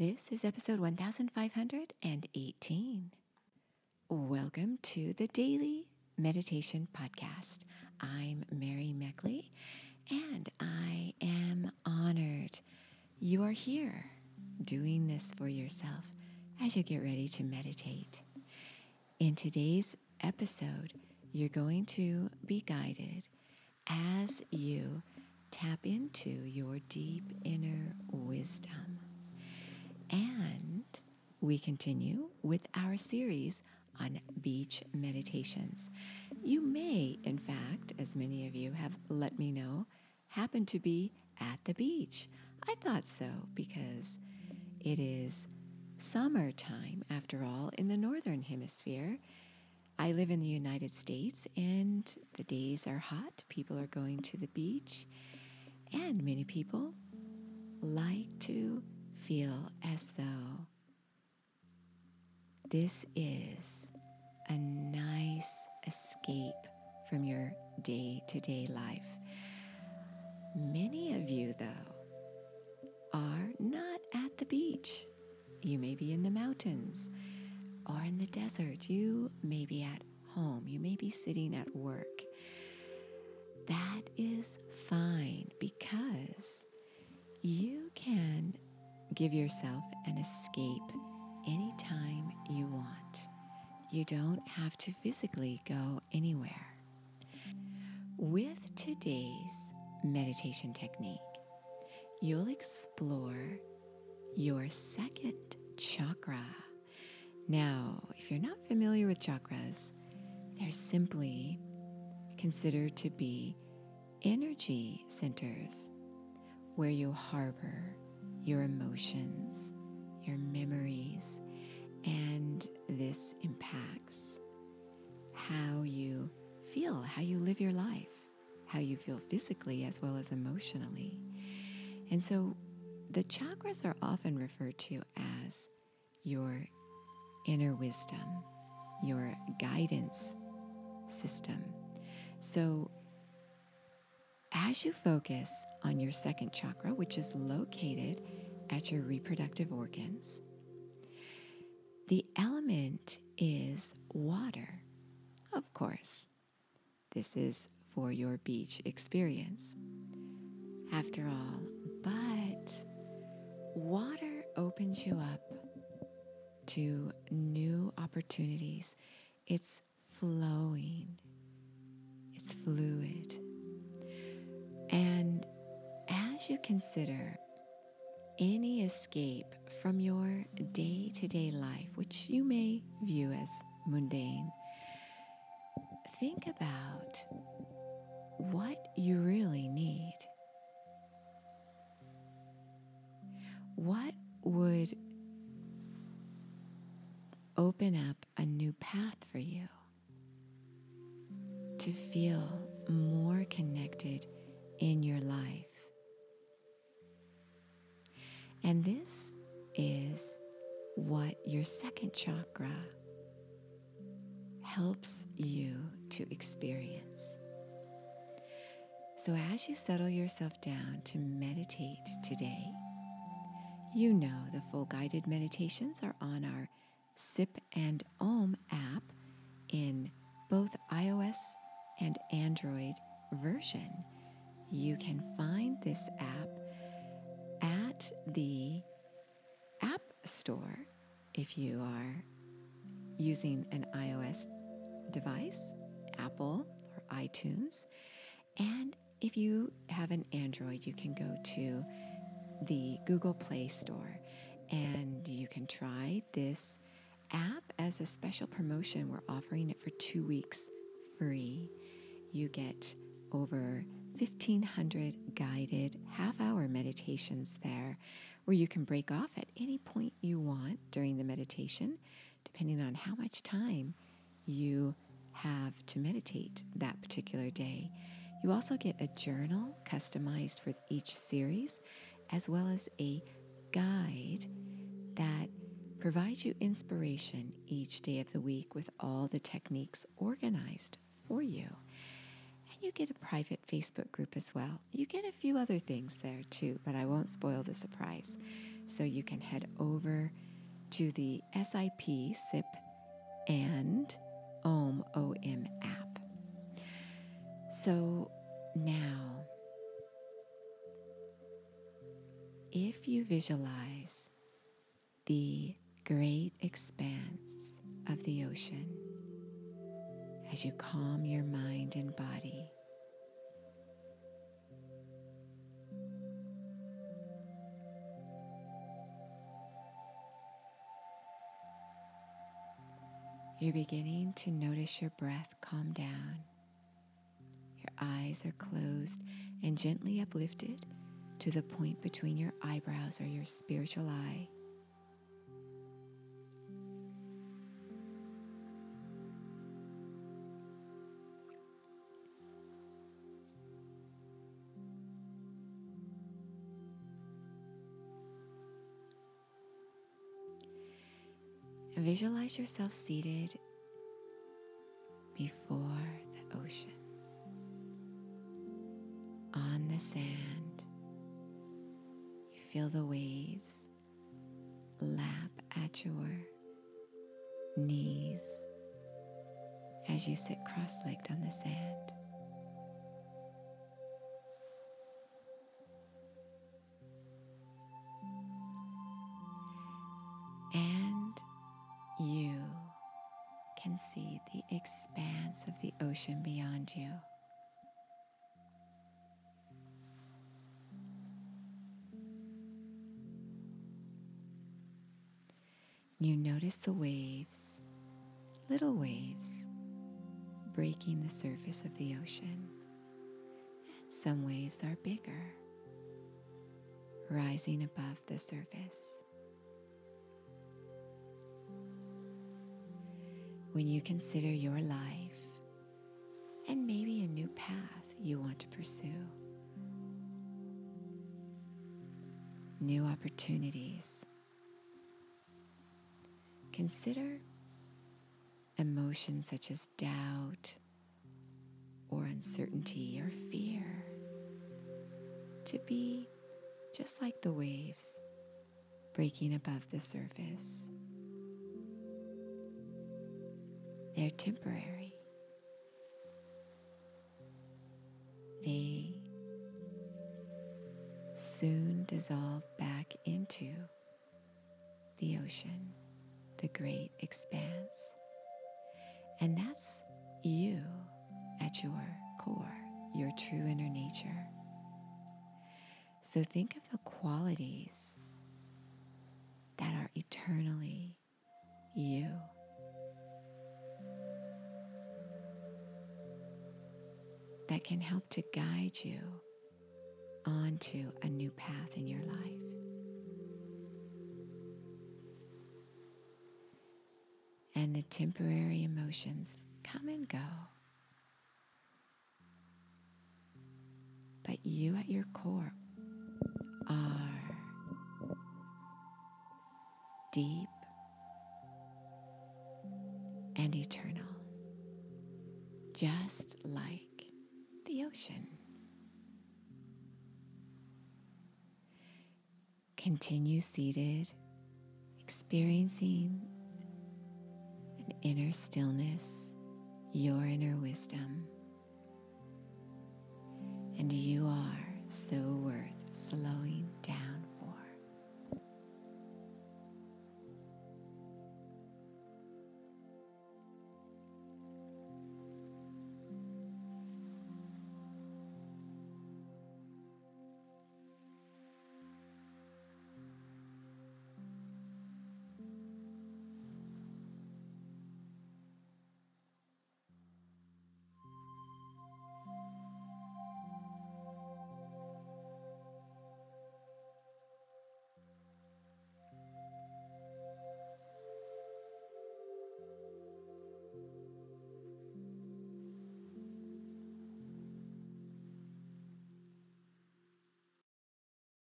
This is episode 1518. Welcome to the Daily Meditation Podcast. I'm Mary Meckley, and I am honored you are here doing this for yourself as you get ready to meditate. In today's episode, you're going to be guided as you tap into your deep inner wisdom. And we continue with our series on beach meditations. You may, in fact, as many of you have let me know, happen to be at the beach. I thought so because it is summertime, after all, in the northern hemisphere. I live in the United States and the days are hot. People are going to the beach, and many people like to feel as though this is a nice escape from your day to day life. Many of you, though, are not at the beach. You may be in the mountains or in the desert. You may be at home. You may be sitting at work. That is fine because you can Give yourself an escape anytime you want. You don't have to physically go anywhere. With today's meditation technique, you'll explore your second chakra. Now, if you're not familiar with chakras, they're simply considered to be energy centers where you harbor your emotions, your memories, and this impacts how you feel, how you live your life, how you feel physically as well as emotionally. And so the chakras are often referred to as your inner wisdom, your guidance system. So as you focus on your second chakra, which is located at your reproductive organs, the element is water. Of course, this is for your beach experience. After all, but water opens you up to new opportunities. It's flowing, it's fluid. And as you consider any escape from your day to day life, which you may view as mundane, think about what you really need. What would open up a new path for you to feel more connected in your life. And this is what your second chakra helps you to experience. So, as you settle yourself down to meditate today, you know the full guided meditations are on our Sip and Om app in both iOS and Android version you can find this app at the App Store if you are using an iOS device, Apple or iTunes. And if you have an Android, you can go to the Google Play Store and you can try this app as a special promotion. We're offering it for two weeks free. You get over 1,500 guided half hour meditations there where you can break off at any point you want during the meditation, depending on how much time you have to meditate that particular day. You also get a journal customized for each series, as well as a guide that provides you inspiration each day of the week with all the techniques organized for you you get a private Facebook group as well. You get a few other things there too, but I won't spoil the surprise. So you can head over to the SIP, SIP, and OM, OM app. So now, if you visualize the great expanse of the ocean as you calm your mind and body, You're beginning to notice your breath calm down. Your eyes are closed and gently uplifted to the point between your eyebrows or your spiritual eye. Visualize yourself seated before the ocean on the sand. You feel the waves lap at your knees as you sit cross legged on the sand. You notice the waves, little waves, breaking the surface of the ocean. And some waves are bigger, rising above the surface. when you consider your life and maybe a new path you want to pursue, new opportunities. Consider emotions such as doubt or uncertainty or fear to be just like the waves breaking above the surface. They're temporary. They soon dissolve back into the ocean, the great expanse. And that's you at your core, your true inner nature. So think of the qualities that are eternally you. that can help to guide you onto a new path in your life. The temporary emotions come and go. But you at your core are deep and eternal, just like the ocean. Continue seated, experiencing inner stillness, your inner wisdom.